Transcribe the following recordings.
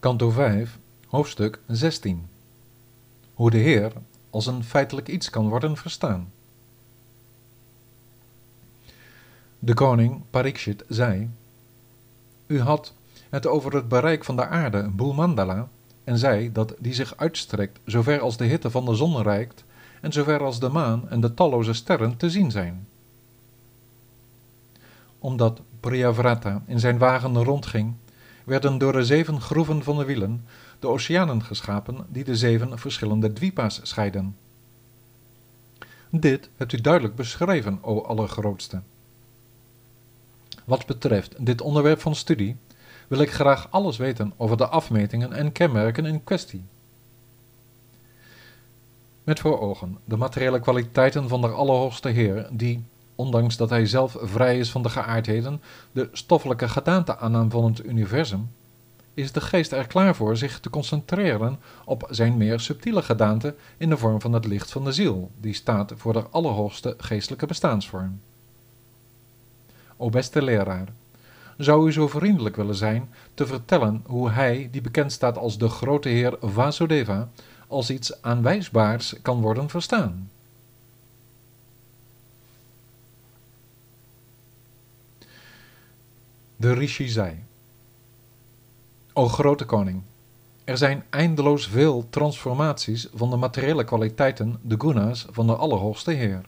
Kanto 5, hoofdstuk 16. Hoe de Heer als een feitelijk iets kan worden verstaan. De koning Parikshit zei: U had het over het bereik van de aarde, Boelmandala, en zei dat die zich uitstrekt zover als de hitte van de zon reikt en zover als de maan en de talloze sterren te zien zijn. Omdat Priyavrata in zijn wagen rondging, werden door de zeven groeven van de wielen de oceanen geschapen die de zeven verschillende dwipa's scheiden. Dit hebt u duidelijk beschreven, o Allergrootste. Wat betreft dit onderwerp van studie, wil ik graag alles weten over de afmetingen en kenmerken in kwestie. Met voor ogen de materiële kwaliteiten van de Allerhoogste Heer, die, ondanks dat hij zelf vrij is van de geaardheden, de stoffelijke gedaante aannam van het universum, is de geest er klaar voor zich te concentreren op zijn meer subtiele gedaante in de vorm van het licht van de ziel, die staat voor de allerhoogste geestelijke bestaansvorm. O beste leraar, zou u zo vriendelijk willen zijn te vertellen hoe hij, die bekend staat als de grote heer Vasudeva, als iets aanwijsbaars kan worden verstaan? De Rishi zei: O grote koning, er zijn eindeloos veel transformaties van de materiële kwaliteiten, de guna's, van de Allerhoogste Heer.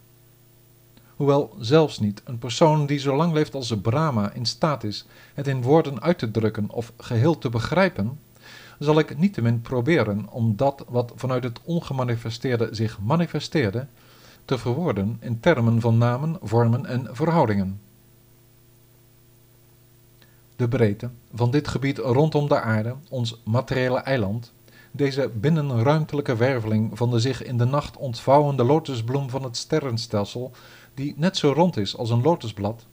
Hoewel zelfs niet een persoon die zo lang leeft als Brahma in staat is het in woorden uit te drukken of geheel te begrijpen, zal ik niettemin proberen om dat wat vanuit het ongemanifesteerde zich manifesteerde, te verwoorden in termen van namen, vormen en verhoudingen. De breedte van dit gebied rondom de aarde, ons materiële eiland, deze binnenruimtelijke werveling van de zich in de nacht ontvouwende lotusbloem van het sterrenstelsel, die net zo rond is als een lotusblad,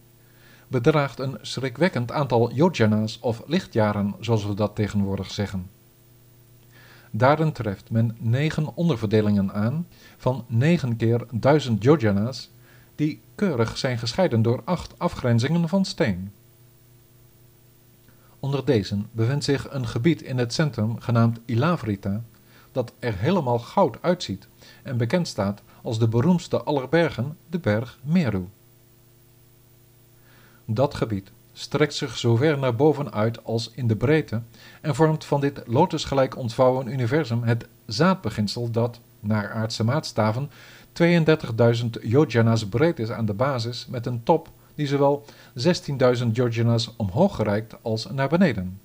bedraagt een schrikwekkend aantal yojana's of lichtjaren, zoals we dat tegenwoordig zeggen. Daarin treft men negen onderverdelingen aan van negen keer duizend yojana's, die keurig zijn gescheiden door acht afgrenzingen van steen. Onder deze bevindt zich een gebied in het centrum genaamd Ilavrita, dat er helemaal goud uitziet en bekend staat als de beroemdste aller bergen, de berg Meru. Dat gebied strekt zich zo ver naar boven uit als in de breedte en vormt van dit lotusgelijk ontvouwen universum het zaadbeginsel dat, naar aardse maatstaven, 32.000 yojana's breed is aan de basis met een top die zowel 16.000 yojanas omhoog gereikt als naar beneden.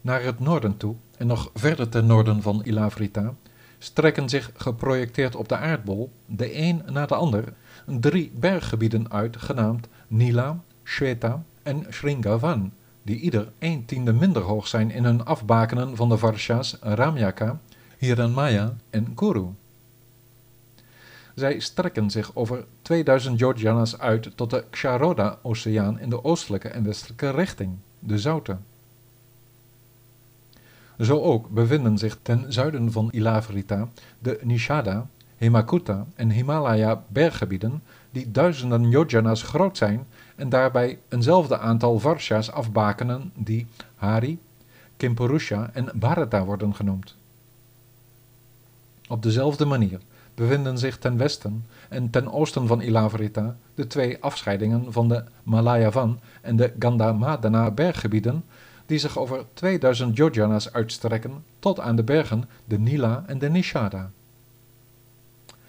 Naar het noorden toe en nog verder ten noorden van Ilavrita strekken zich geprojecteerd op de aardbol, de een na de ander, drie berggebieden uit, genaamd Nila, Shweta en Shringavan, die ieder een tiende minder hoog zijn in hun afbakenen van de Varshas Ramyaka, Hiranmaya en Kuru. Zij strekken zich over 2000 Yojana's uit tot de Ksharoda-oceaan in de oostelijke en westelijke richting, de Zoute. Zo ook bevinden zich ten zuiden van Ilavrita de Nishada, Hemakuta en Himalaya berggebieden die duizenden yojana's groot zijn en daarbij eenzelfde aantal varshas afbakenen die Hari, Kimpurusha en Bharata worden genoemd. Op dezelfde manier bevinden zich ten westen en ten oosten van Ilavrita de twee afscheidingen van de Malayavan en de Gandhamadana berggebieden die zich over 2000 yojana's uitstrekken tot aan de bergen de Nila en de Nishada.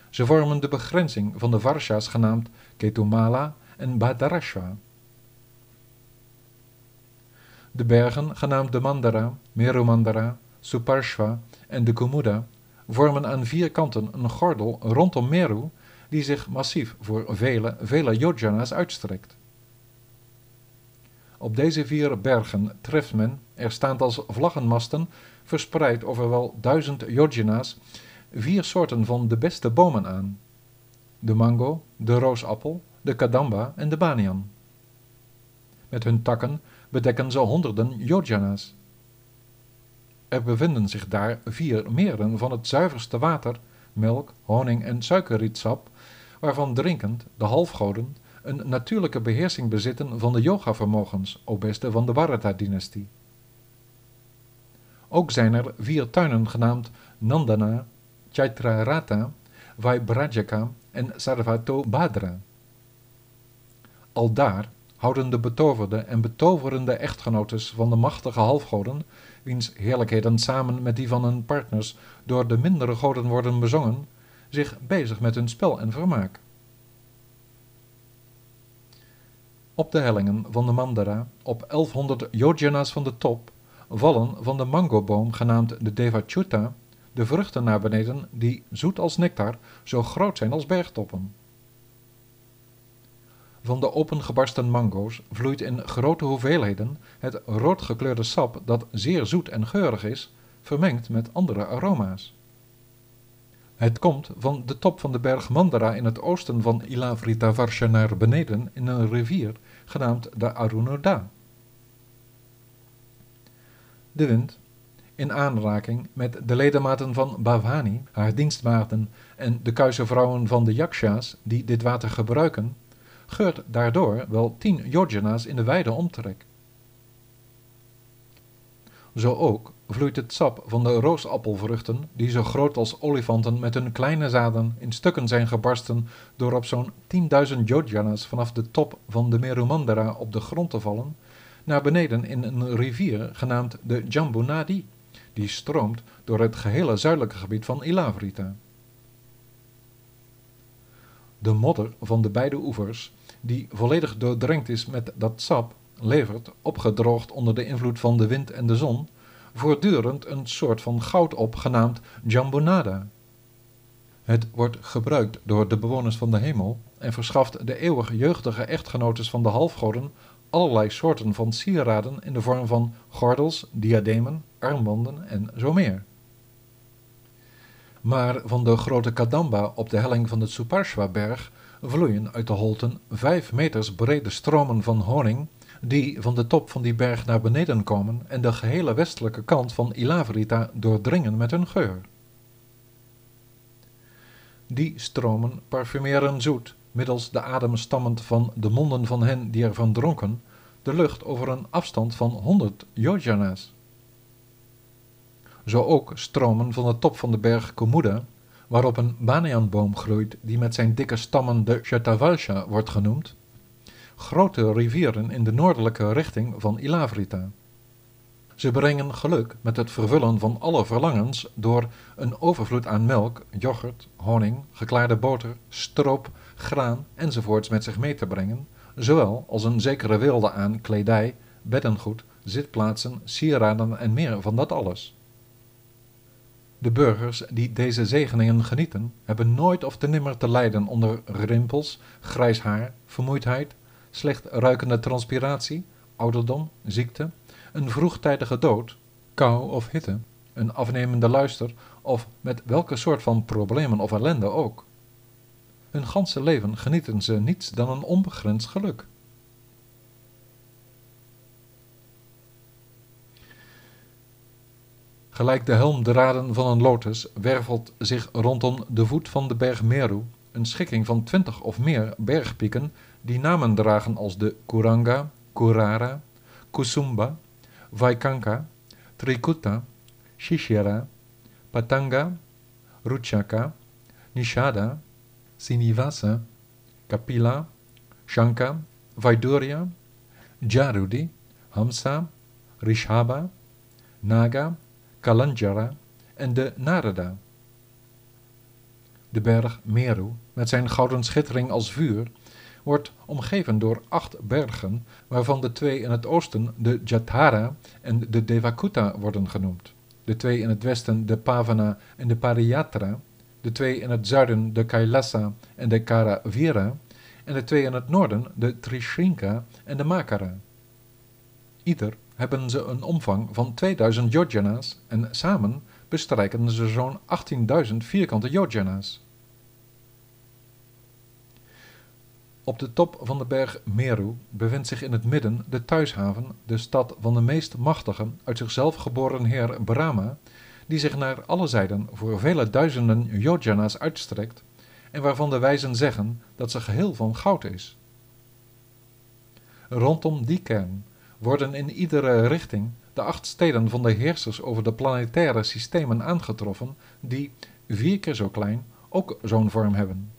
Ze vormen de begrenzing van de Varshas genaamd Ketumala en Bhadarashva. De bergen genaamd de Mandara, Merumandara, Suparshva en de Kumuda vormen aan vier kanten een gordel rondom Meru die zich massief voor vele, vele yojana's uitstrekt. Op deze vier bergen treft men, er staand als vlaggenmasten, verspreid over wel duizend yojana's, vier soorten van de beste bomen aan. De mango, de roosappel, de kadamba en de banian. Met hun takken bedekken ze honderden yojana's. Er bevinden zich daar vier meren van het zuiverste water, melk, honing en suikerrietsap, waarvan drinkend de halfgoden een natuurlijke beheersing bezitten van de yoga-vermogens, o beste van de Bharata-dynastie. Ook zijn er vier tuinen genaamd Nandana, Chaitrarata, Vaibrajaka en Sarvatobhadra. Al daar houden de betoverde en betoverende echtgenotes van de machtige halfgoden, wiens heerlijkheden samen met die van hun partners door de mindere goden worden bezongen, zich bezig met hun spel en vermaak. Op de hellingen van de Mandara, op 1100 yojana's van de top, vallen van de mangoboom genaamd de Devachuta de vruchten naar beneden die, zoet als nectar, zo groot zijn als bergtoppen. Van de opengebarsten mango's vloeit in grote hoeveelheden het roodgekleurde sap dat zeer zoet en geurig is, vermengd met andere aroma's. Het komt van de top van de berg Mandara in het oosten van Ilavrita naar beneden in een rivier genaamd de Arunoda. De wind, in aanraking met de ledematen van Bhavani, haar dienstmaagden en de kuise vrouwen van de Yakshas die dit water gebruiken, geurt daardoor wel tien yojana's in de wijde omtrek. Zo ook vloeit het sap van de roosappelvruchten, die zo groot als olifanten met hun kleine zaden in stukken zijn gebarsten door op zo'n 10.000 yojana's vanaf de top van de Merumandara op de grond te vallen, naar beneden in een rivier genaamd de Jambunadi, die stroomt door het gehele zuidelijke gebied van Ilavrita. De modder van de beide oevers, die volledig doordrenkt is met dat sap, levert, opgedroogd onder de invloed van de wind en de zon, voortdurend een soort van goud op, genaamd jambonada. Het wordt gebruikt door de bewoners van de hemel en verschaft de eeuwig jeugdige echtgenotes van de halfgoden allerlei soorten van sieraden in de vorm van gordels, diademen, armbanden en zo meer. Maar van de grote Kadamba op de helling van de Suparshwa-berg vloeien uit de holten vijf meters brede stromen van honing, die van de top van die berg naar beneden komen en de gehele westelijke kant van Ilavrita doordringen met hun geur. Die stromen parfumeren zoet, middels de adem stammend van de monden van hen die ervan dronken, de lucht over een afstand van 100 yojana's. Zo ook stromen van de top van de berg Komuda, waarop een banyanboom groeit die met zijn dikke stammen de Shatavalsha wordt genoemd, grote rivieren in de noordelijke richting van Ilavrita. Ze brengen geluk met het vervullen van alle verlangens door een overvloed aan melk, yoghurt, honing, geklaarde boter, stroop, graan enzovoorts met zich mee te brengen, zowel als een zekere wilde aan kledij, beddengoed, zitplaatsen, sieraden en meer van dat alles. De burgers die deze zegeningen genieten, hebben nooit of te nimmer te lijden onder rimpels, grijs haar, vermoeidheid, slecht ruikende transpiratie, ouderdom, ziekte, een vroegtijdige dood, kou of hitte, een afnemende luister of met welke soort van problemen of ellende ook. Hun ganse leven genieten ze niets dan een onbegrensd geluk. Gelijk de helmdraden van een lotus wervelt zich rondom de voet van de berg Meru een schikking van twintig of meer bergpieken die namen dragen als de Kuranga, Kurara, Kusumba, Vaikanka, Trikuta, Shishira, Patanga, Ruchaka, Nishada, Sinivasa, Kapila, Shanka, Vaidurya, Jarudi, Hamsa, Rishaba, Naga, Kalanjara en de Narada. De berg Meru, met zijn gouden schittering als vuur, wordt omgeven door acht bergen, waarvan de twee in het oosten de Jatara en de Devakuta worden genoemd. De twee in het westen de Pavana en de Pariyatra, de twee in het zuiden de Kailasa en de Karavira, en de twee in het noorden de Trishrinka en de Makara. Ieder hebben ze een omvang van 2000 yojana's en samen bestrijken ze zo'n 18.000 vierkante yojana's. Op de top van de berg Meru bevindt zich in het midden de thuishaven, de stad van de meest machtige, uit zichzelf geboren heer Brahma, die zich naar alle zijden voor vele duizenden yojana's uitstrekt en waarvan de wijzen zeggen dat ze geheel van goud is. Rondom die kern worden in iedere richting de acht steden van de heersers over de planetaire systemen aangetroffen die, vier keer zo klein, ook zo'n vorm hebben.